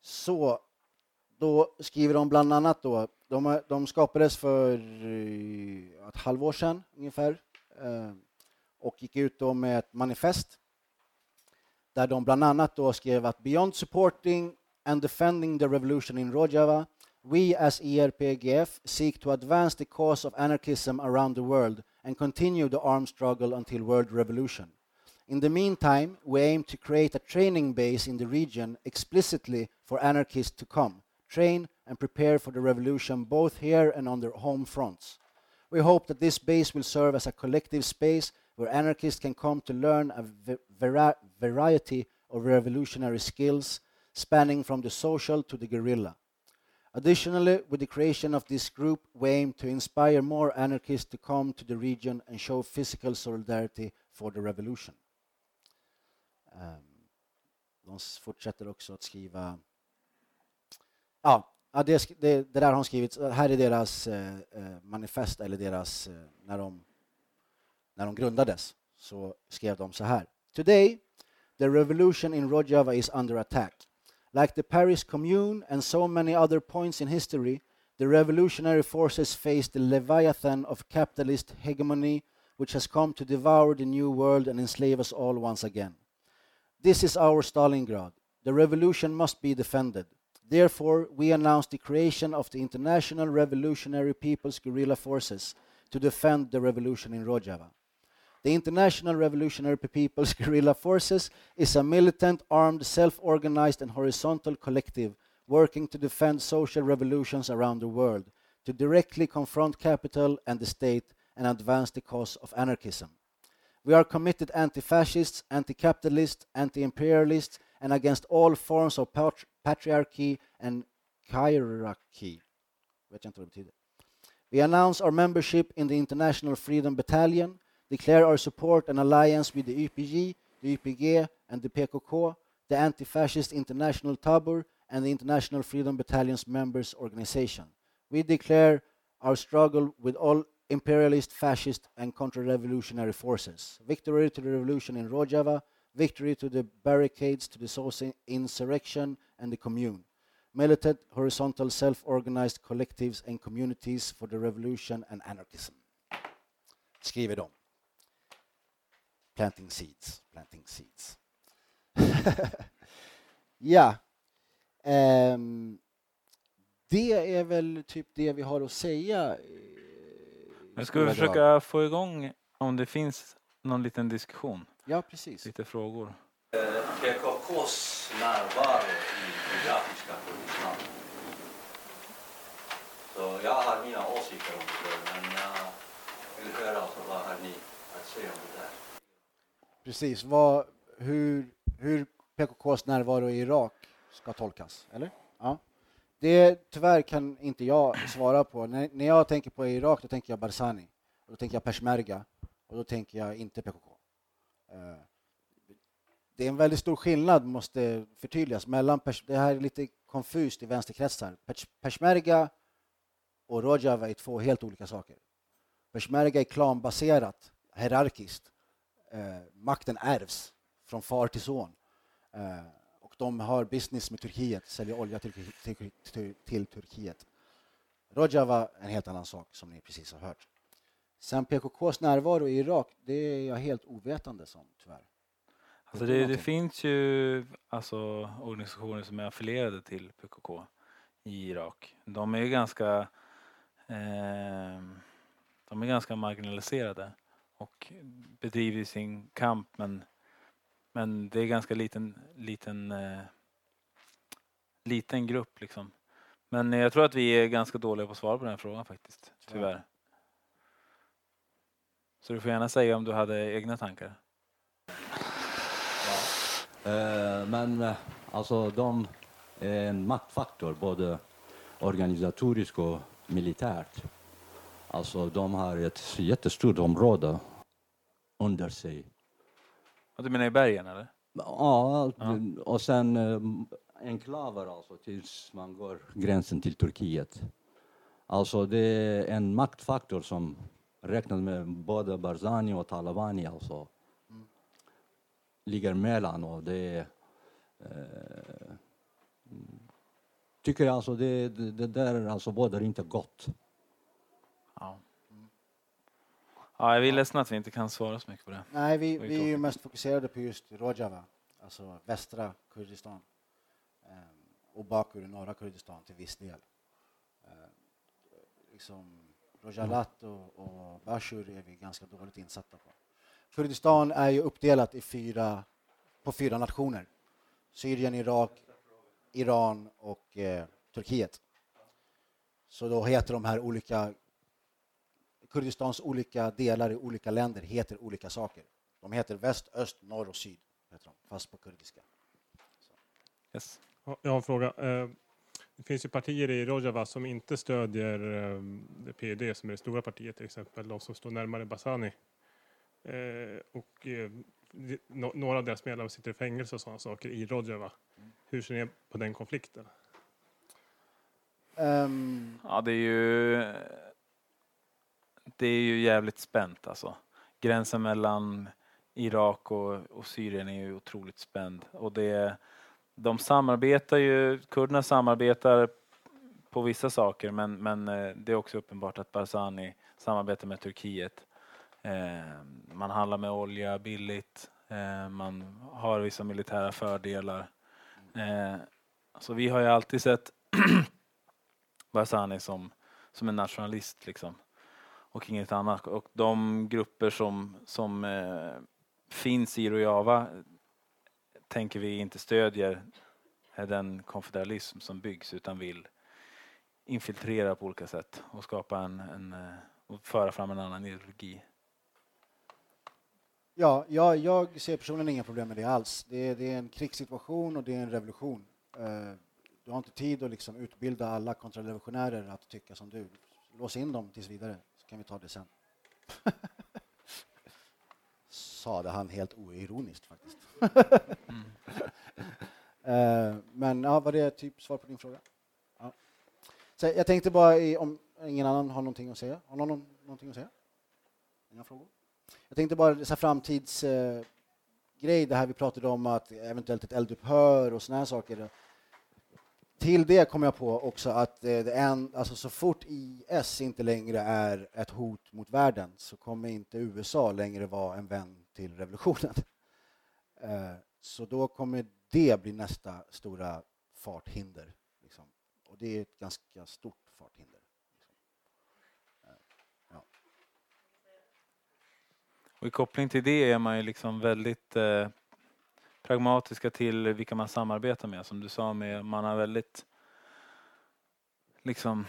så då skriver de bland annat då de, de skapades för ett halvår sedan ungefär ehm, och gick ut då med ett manifest där de bland annat då skrev att beyond supporting and defending the revolution in Rojava we as ERPGF seek to advance the cause of anarchism around the world and continue the armed struggle until world revolution. In the meantime, we aim to create a training base in the region explicitly for anarchists to come, train and prepare for the revolution both here and on their home fronts. We hope that this base will serve as a collective space where anarchists can come to learn a vari variety of revolutionary skills spanning from the social to the guerrilla. Additionally, with the creation of this group, we aim to inspire more anarchists to come to the region and show physical solidarity for the revolution. Um, de fortsätter också att skriva Ja, ja det, det, det, där har de skrivit. Här är deras eh, eh, manifest, eller deras, eh, när, de, när de grundades, så skrev de så här. Today, the revolution in Rojava is under attack. Like the Paris Commune and so many other points in history, the revolutionary forces face the leviathan of capitalist hegemony, which has come to devour the new world and enslave us all once again. This is our Stalingrad. The revolution must be defended. Therefore, we announce the creation of the International Revolutionary People's Guerrilla Forces to defend the revolution in Rojava. The International Revolutionary People's Guerrilla Forces is a militant, armed, self-organized and horizontal collective working to defend social revolutions around the world, to directly confront capital and the state and advance the cause of anarchism. We are committed anti-fascists, anti-capitalists, anti-imperialists and against all forms of patri- patriarchy and hierarchy. We announce our membership in the International Freedom Battalion, declare our support and alliance with the YPG, the YPG and the PKK, the Anti-Fascist International Tabor and the International Freedom Battalion's members organization. We declare our struggle with all imperialist, fascist and counter-revolutionary forces. Victory to the revolution in Rojava, victory to the barricades, to the social insurrection and the commune. Militant, horizontal, self-organized collectives and communities for the revolution and anarchism. Skriver de. Planting seeds, planting seeds. ja. Ehm, det är väl typ det vi har att säga. eh, Men ska vi försöka få igång om det finns någon liten diskussion, Ja, precis. lite frågor. PKKs närvaro i irakiska Kurdistan. Så jag har mina åsikter om det, men jag vill höra alltså vad har ni att säga om det? Precis. Vad, hur, hur PKKs närvaro i Irak ska tolkas, eller? Ja. Det tyvärr kan inte jag svara på. När, när jag tänker på Irak då tänker jag Barzani, och då tänker jag Peshmerga och då tänker jag inte PKK. Eh, det är en väldigt stor skillnad, måste förtydligas, mellan det här är lite konfust i vänsterkretsar. Pers Peshmerga och Rojava är två helt olika saker. Peshmerga är klanbaserat, hierarkiskt. Eh, makten ärvs från far till son. Eh, och de har business med Turkiet, säljer olja till, till, till, till Turkiet. Rojava en helt annan sak, som ni precis har hört. Sen PKKs närvaro i Irak, det är jag helt ovetande som, tyvärr. Alltså det, det finns ju alltså, organisationer som är affilierade till PKK i Irak. De är ju ganska, eh, de är ganska marginaliserade och bedriver sin kamp men, men det är ganska liten, liten, eh, liten grupp liksom. Men jag tror att vi är ganska dåliga på att svara på den frågan faktiskt, Tyvärr. Så du får gärna säga om du hade egna tankar. Eh, Men eh, alltså de är en maktfaktor både organisatoriskt och militärt. Alltså de har ett jättestort område under sig. Du menar i bergen eller? Ja, Ja. och sen eh, enklaver alltså tills man går gränsen till Turkiet. Alltså det är en maktfaktor som räknat med både Barzani och Talabani alltså ligger mellan och det eh, mm, tycker jag alltså det, det, det där alltså bådar inte gott. Ja. Ja, jag är ledsen att vi inte kan svara så mycket på det. Nej, vi, vi är ju mest fokuserade på just Rojava, alltså västra Kurdistan. Ehm, och Bakur i norra Kurdistan till viss del. Ehm, liksom Rojalat och, och Bashur är vi ganska dåligt insatta på. Kurdistan är ju uppdelat i fyra, på fyra nationer. Syrien, Irak, Iran och eh, Turkiet. Så då heter de här olika Kurdistans olika delar i olika länder heter olika saker. De heter väst, öst, norr och syd, heter de, fast på kurdiska. Yes. Ja, Jag har en fråga. Eh, Det finns ju partier i Rojava som inte stödjer eh, det PYD som är det stora partiet till exempel, de som står närmare Basani. Eh, Och några av deras medlemmar sitter i fängelse och sådana saker i Rojava. Hur ser ni på den konflikten? Ehm, Ja, det är ju... Det är ju jävligt spänt alltså. Gränsen mellan Irak och, och Syrien är ju otroligt spänd. Och det, de samarbetar ju, kurderna samarbetar på vissa saker men, men eh, det är också uppenbart att Barzani samarbetar med Turkiet. Eh, man handlar med olja billigt, eh, man har vissa militära fördelar. Eh, så vi har ju alltid sett Barzani som, som en nationalist liksom och inget annat. Och de grupper som, som eh, finns i Rojava tänker vi inte stödjer den konfederalism som byggs utan vill infiltrera på olika sätt och skapa en, en eh, och föra fram en annan ideologi. Ja, jag, jag ser personligen inga problem med det alls. Det är, det är en krigssituation och det är en revolution. Eh, du har inte tid att liksom utbilda alla kontrarevolutionärer att tycka som du. Lås in dem tills vidare, så kan vi ta det sen. Sade han helt oironiskt faktiskt. mm. Men ja, var det typ svar på din fråga? Ja. Så jag tänkte bara, om ingen annan har någonting att säga. Har någon någonting att säga? Inga frågor? Jag tänkte bara dessa framtidsgrej, eh, det här vi pratade om att eventuellt ett eldupphör och såna här saker. Till det kom jag på också att eh, det en, alltså så fort IS inte längre är ett hot mot världen så kommer inte USA längre vara en vän till revolutionen. Eh, så då kommer det bli nästa stora farthinder. Liksom. Och det är ett ganska stort farthinder. Liksom. Eh, Och I koppling till det är man ju liksom väldigt pragmatiska till vilka man samarbetar med. Som du sa, med, man har väldigt liksom,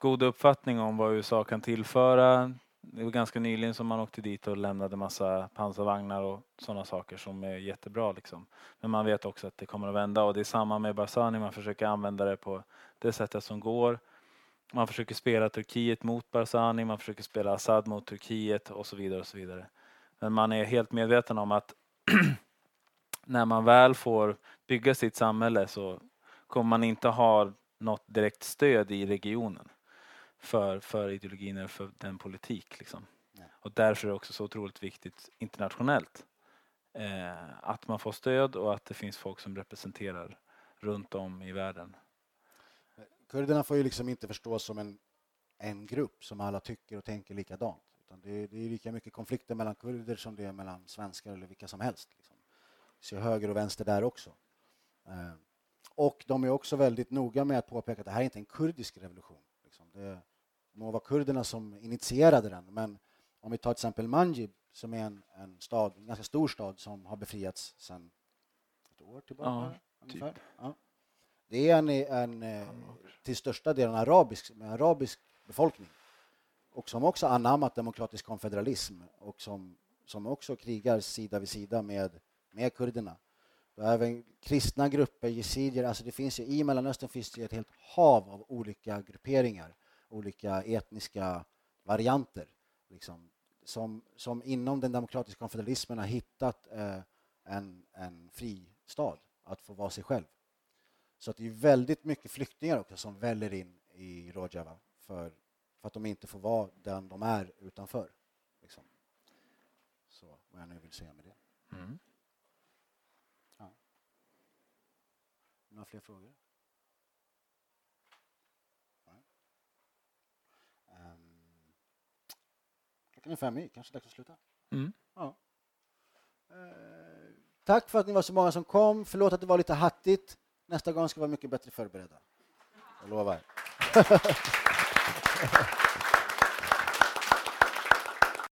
god uppfattning om vad USA kan tillföra. Det var ganska nyligen som man åkte dit och lämnade massa pansarvagnar och sådana saker som är jättebra. Liksom. Men man vet också att det kommer att vända och det är samma med Barzani, man försöker använda det på det sättet som går. Man försöker spela Turkiet mot Barzani, man försöker spela Assad mot Turkiet och så vidare. och så vidare. Men man är helt medveten om att när man väl får bygga sitt samhälle så kommer man inte ha något direkt stöd i regionen för, för ideologin eller för den politik. Liksom. Och därför är det också så otroligt viktigt internationellt eh, att man får stöd och att det finns folk som representerar runt om i världen. Kurderna får ju liksom inte förstås som en, en grupp som alla tycker och tänker likadant. Utan det, är, det är lika mycket konflikter mellan kurder som det är mellan svenskar eller vilka som helst. Liksom. Så höger och vänster där också. Eh, och de är också väldigt noga med att påpeka att det här är inte en kurdisk revolution. Liksom. Det må vara kurderna som initierade den, men om vi tar till exempel Manjib som är en, en stad, en ganska stor stad som har befriats sedan ett år tillbaka. Ja. Typ. Ja. Det är en, en, en till största delen arabisk, arabisk befolkning och som också anammat demokratisk konfederalism och som, som också krigar sida vid sida med, med kurderna. Och även kristna grupper, yazidier, alltså det finns ju, i Mellanöstern finns det ett helt hav av olika grupperingar, olika etniska varianter, liksom, som, som inom den demokratiska konfederalismen har hittat eh, en, en fristad att få vara sig själv. Så att det är väldigt mycket flyktingar också som väller in i Rojava för för att de inte får vara den de är utanför. Liksom. Så vad jag nu vill säga med det. Mm. Ja. Några fler frågor? Um, klockan är fem i, kanske dags att sluta. Mm. Ja. Uh, tack för att ni var så många som kom. Förlåt att det var lite hattigt. Nästa gång ska vi vara mycket bättre förberedda. Jag lovar.